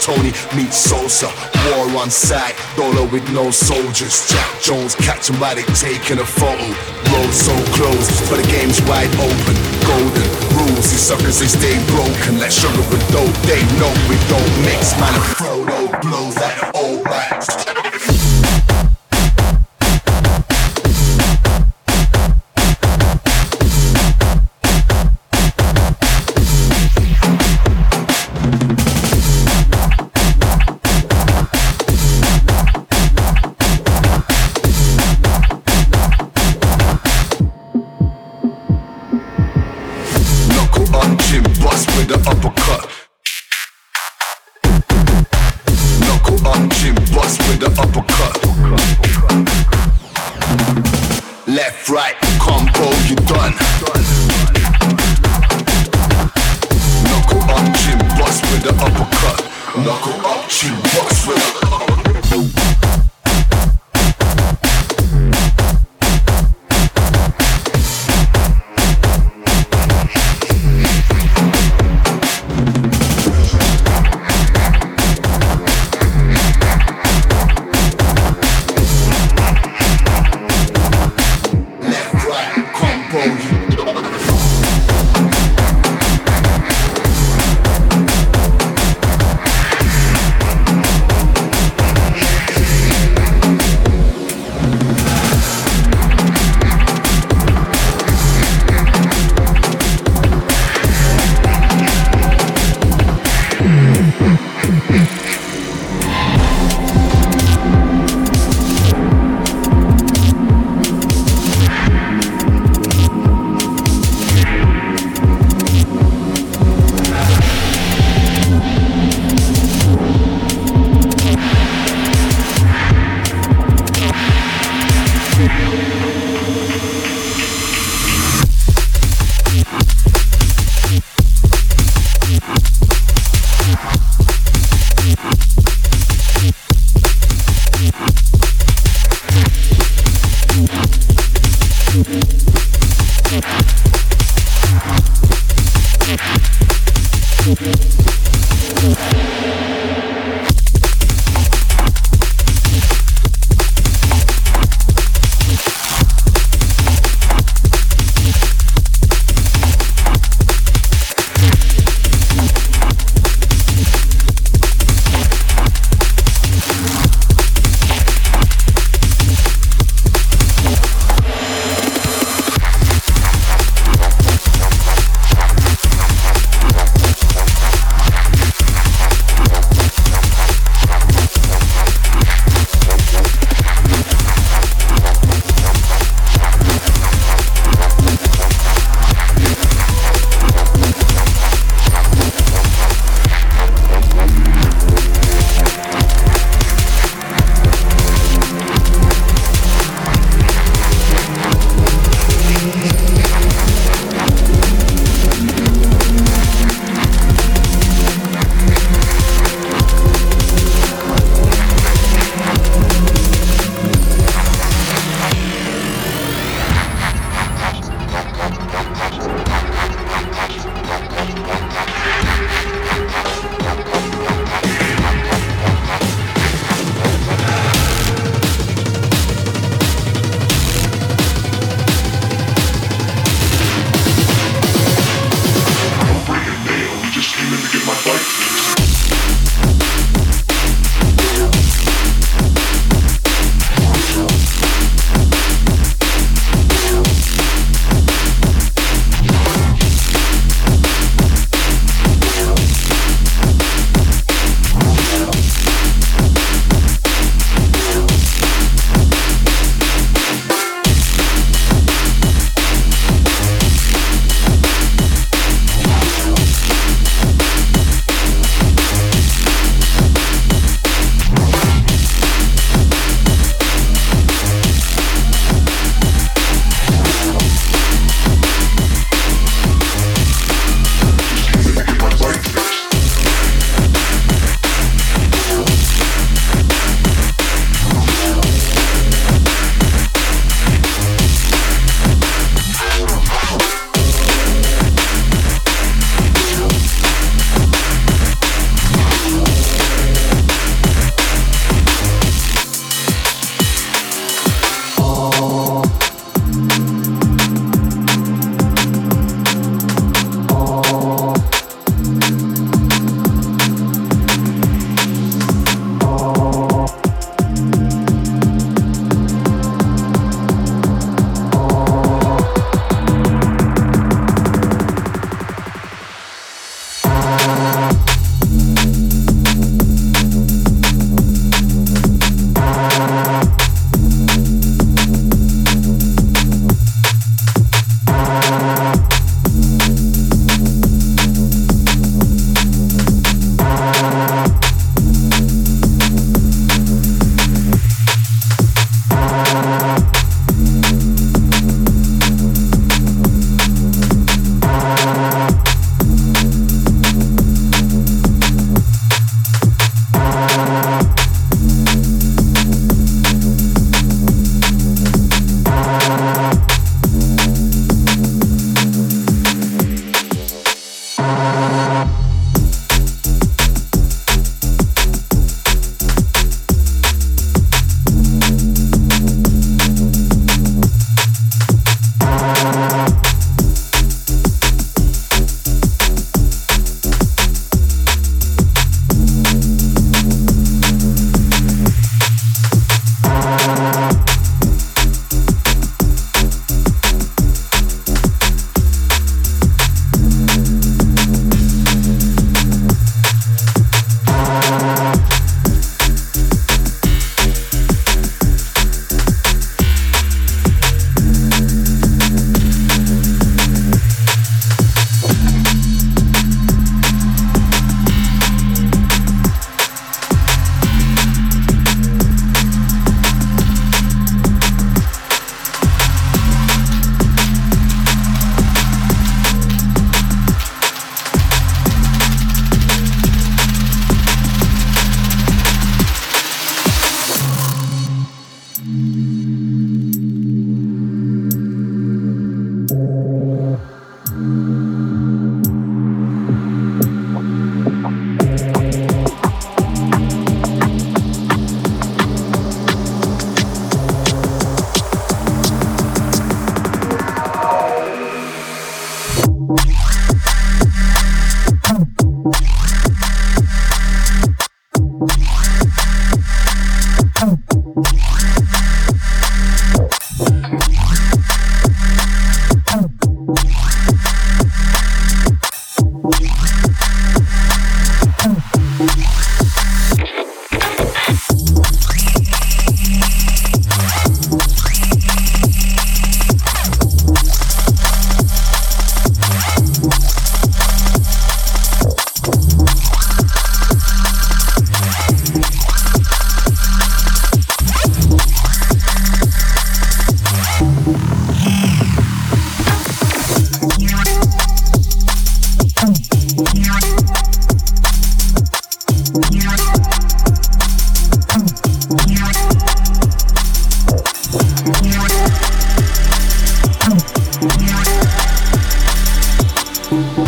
Tony meets Sosa. War on site. Dollar with no soldiers. Jack Jones catching by the taking a photo. Road so close, but the game's wide open. Golden rules. These suckers they stay broken. Like sugar with dope. They know we don't mix. Man, Frodo blows like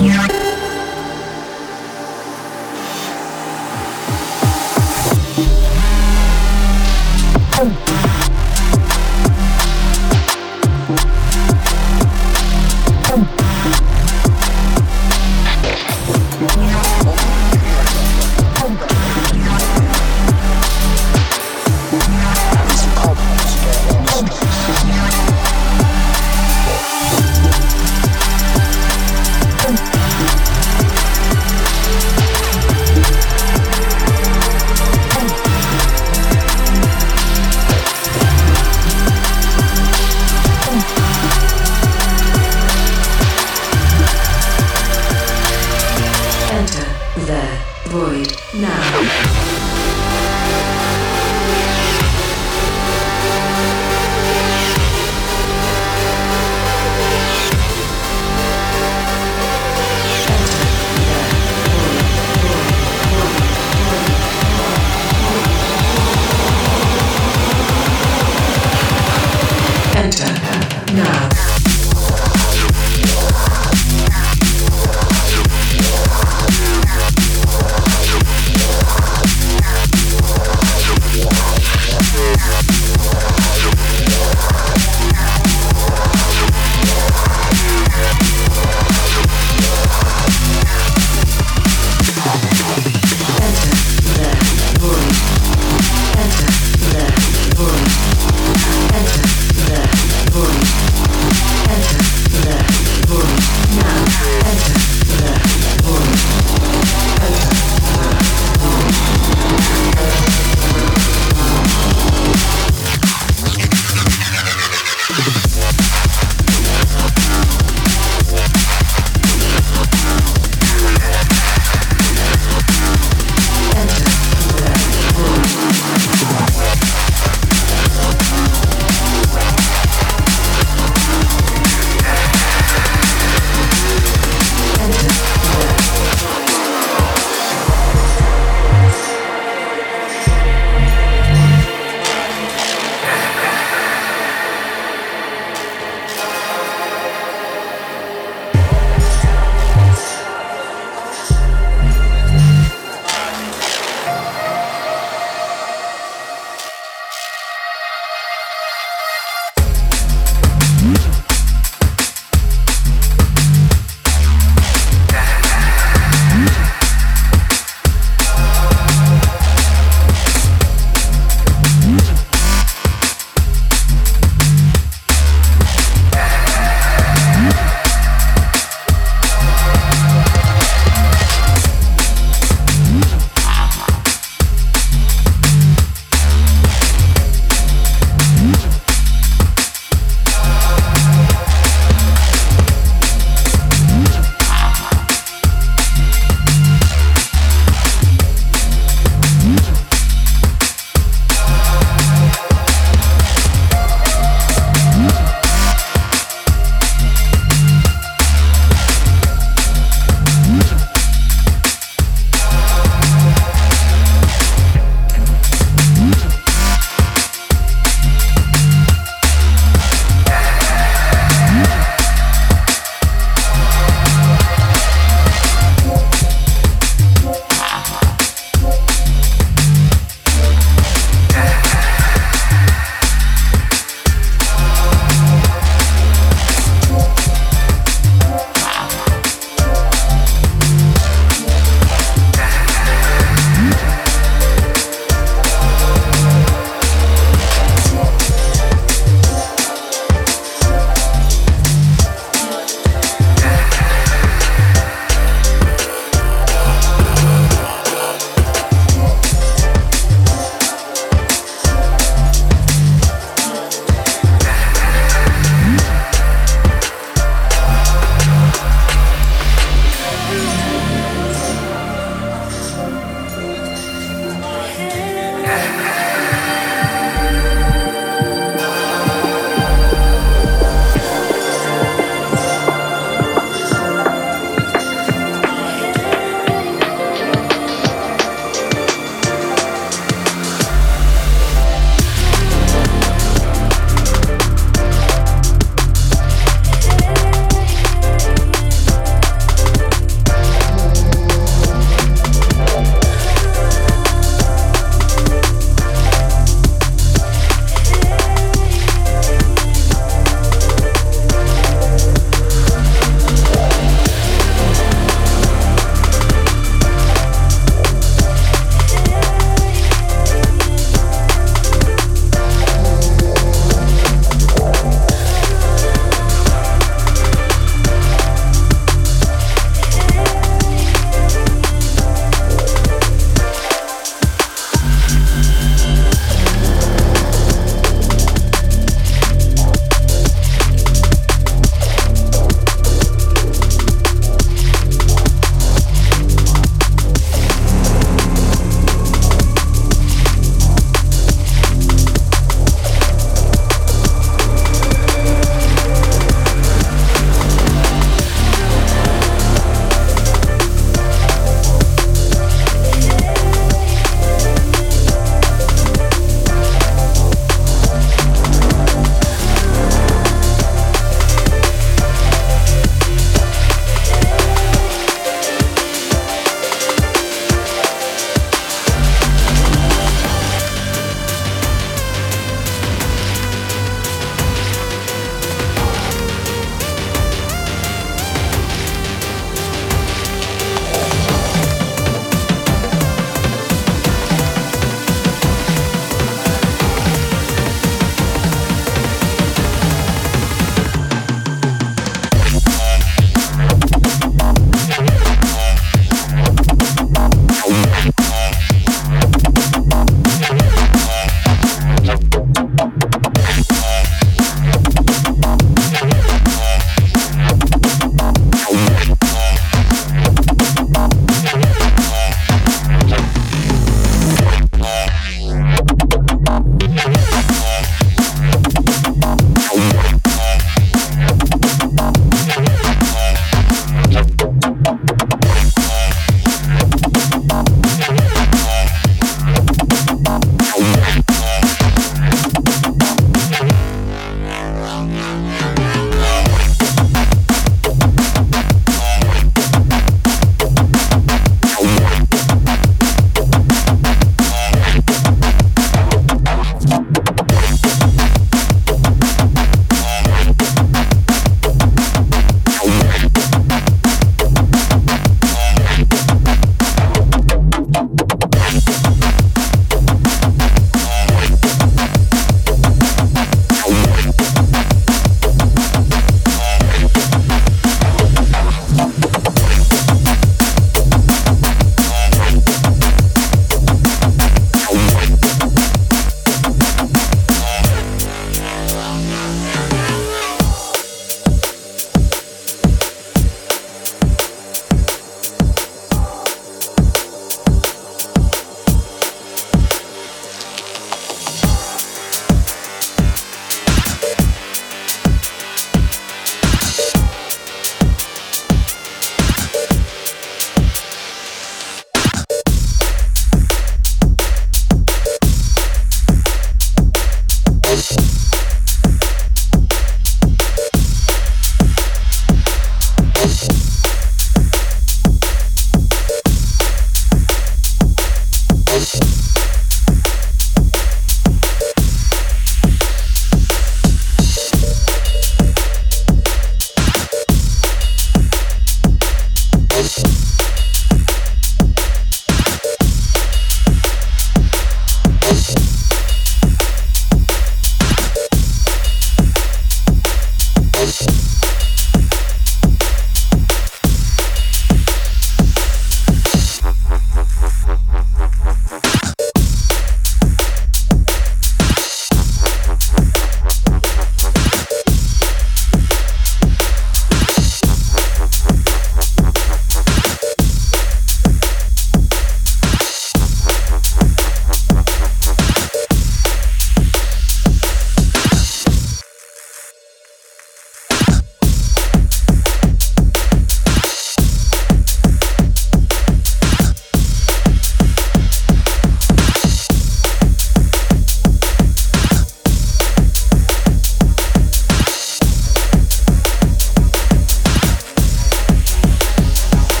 Yeah.